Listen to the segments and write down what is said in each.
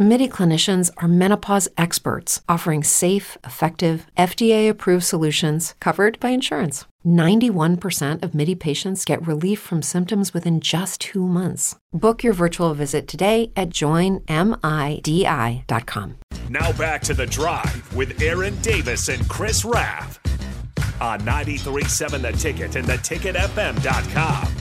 MIDI clinicians are menopause experts offering safe, effective, FDA approved solutions covered by insurance. 91% of MIDI patients get relief from symptoms within just two months. Book your virtual visit today at joinmidi.com. Now back to the drive with Aaron Davis and Chris Raff on 93.7 The Ticket and theticketfm.com.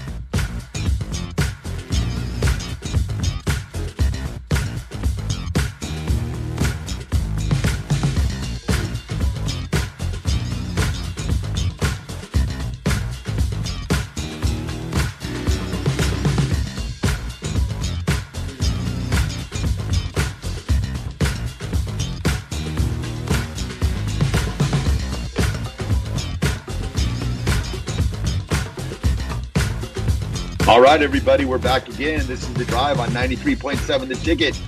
All right, everybody, we're back again. This is the drive on 93.7 The Ticket.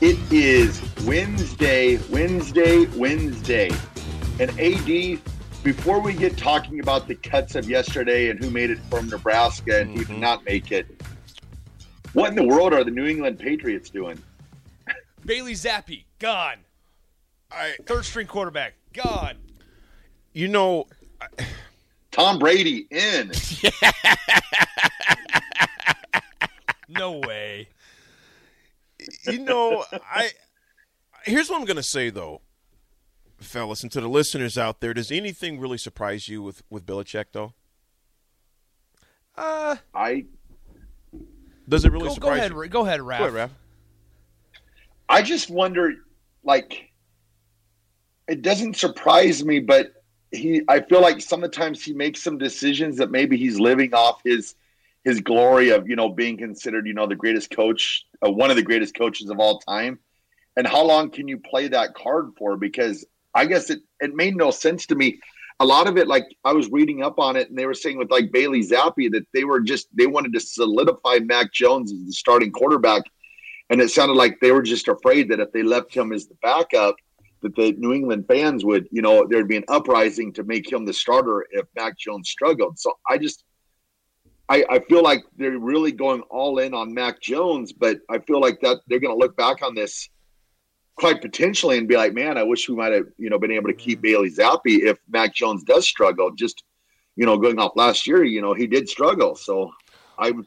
It is Wednesday, Wednesday, Wednesday. And AD, before we get talking about the cuts of yesterday and who made it from Nebraska and who did mm-hmm. not make it, what in the world are the New England Patriots doing? Bailey Zappe, gone. I, Third string quarterback, gone. you know, Tom Brady in. No way. you know, I. Here's what I'm going to say, though, fellas, and to the listeners out there: Does anything really surprise you with with Belichick, though? Uh, I Does it really go, go surprise ahead, you? Go ahead, Raph. Go ahead, Raph. I just wonder, like, it doesn't surprise me, but he, I feel like sometimes he makes some decisions that maybe he's living off his his glory of you know being considered you know the greatest coach, uh, one of the greatest coaches of all time. And how long can you play that card for? Because I guess it it made no sense to me. A lot of it, like I was reading up on it, and they were saying with like Bailey Zappe that they were just they wanted to solidify Mac Jones as the starting quarterback and it sounded like they were just afraid that if they left him as the backup, that the New England fans would, you know, there'd be an uprising to make him the starter if Mac Jones struggled. So I just, I, I feel like they're really going all in on Mac Jones, but I feel like that they're going to look back on this quite potentially and be like, man, I wish we might have, you know, been able to keep Bailey Zappe if Mac Jones does struggle. Just, you know, going off last year, you know, he did struggle. So I would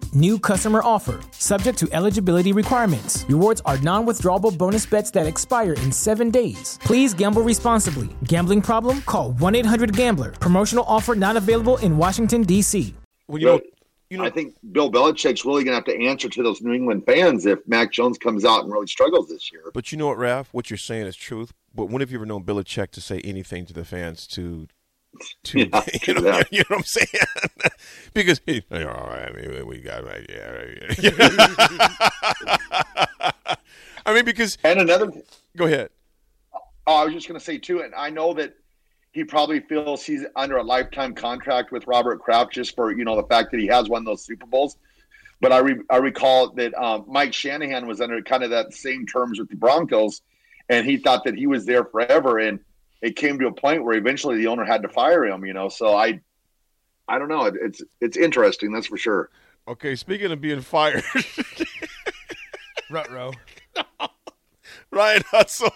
New customer offer, subject to eligibility requirements. Rewards are non withdrawable bonus bets that expire in seven days. Please gamble responsibly. Gambling problem? Call 1 800 Gambler. Promotional offer not available in Washington, D.C. Well, you know, you know, I think Bill Belichick's really going to have to answer to those New England fans if Mac Jones comes out and really struggles this year. but you know what, Raph? What you're saying is truth. But when have you ever known Belichick to say anything to the fans to? To Yeah, you, know, yeah. you know what I'm saying? because he, oh, I mean, we got right, yeah, right, yeah. I mean, because And another, go ahead. oh, I was just going to say too, and I know that he probably feels he's under a lifetime contract with Robert Kraft just for you know the fact that he has won those Super Bowls. But I re- I recall that um, Mike Shanahan was under kind of that same terms with the Broncos, and he thought that he was there forever, and it came to a point where eventually the owner had to fire him. You know, so I, I don't know. It, it's it's interesting, that's for sure. Okay, speaking of being fired, Rutro. Ryan Hudson,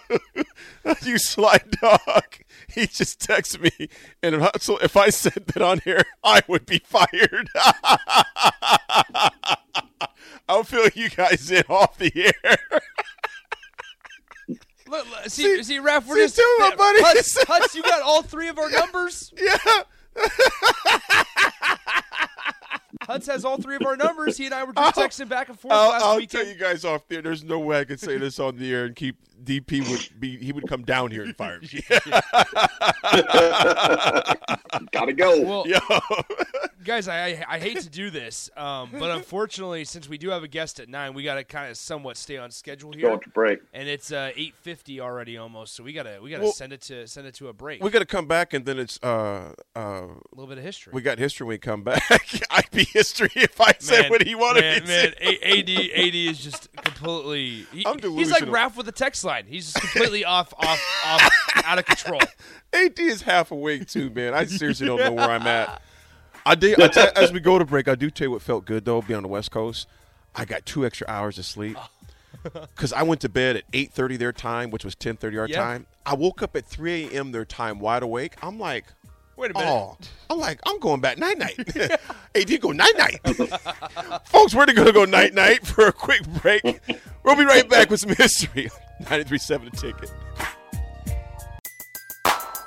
you sly dog. He just texted me, and Hudson, if I said that on here, I would be fired. I'll fill you guys in off the air. See, See- see, Raph, we're see, just too, my buddy. Huts, Huts, you got all three of our numbers. Yeah. Huts has all three of our numbers. He and I were just I'll- texting back and forth I'll, last I'll weekend. tell you guys off there. There's no way I could say this on the air and keep DP would be. He would come down here and fire me. Gotta go. Well, Yo. Guys, I, I I hate to do this, um, but unfortunately, since we do have a guest at nine, we got to kind of somewhat stay on schedule here. Going to break. and it's uh, eight fifty already almost, so we gotta we gotta Well, send it to send it to a break. we got to come back, and then it's uh uh. a little bit of history. We got history when we come back. I'd be history if I said what he wanted man, me to man, say. A- AD AD is just completely. He, I'm he's like delusional. Raph with the text line. He's just completely off, off, off, out of control. AD is half awake too, man. I seriously don't know where I'm at. I did. I tell, as we go to break, I do tell you what felt good though. Being on the West Coast, I got two extra hours of sleep because I went to bed at 8:30 their time, which was 10:30 our Yeah. time. I woke up at 3 a.m. their time, wide awake. I'm like, Wait a minute. oh, I'm like, I'm going back night night. AD go night night. Folks, we're gonna go night night for a quick break. We'll be right back with some history. 93.7 the ticket.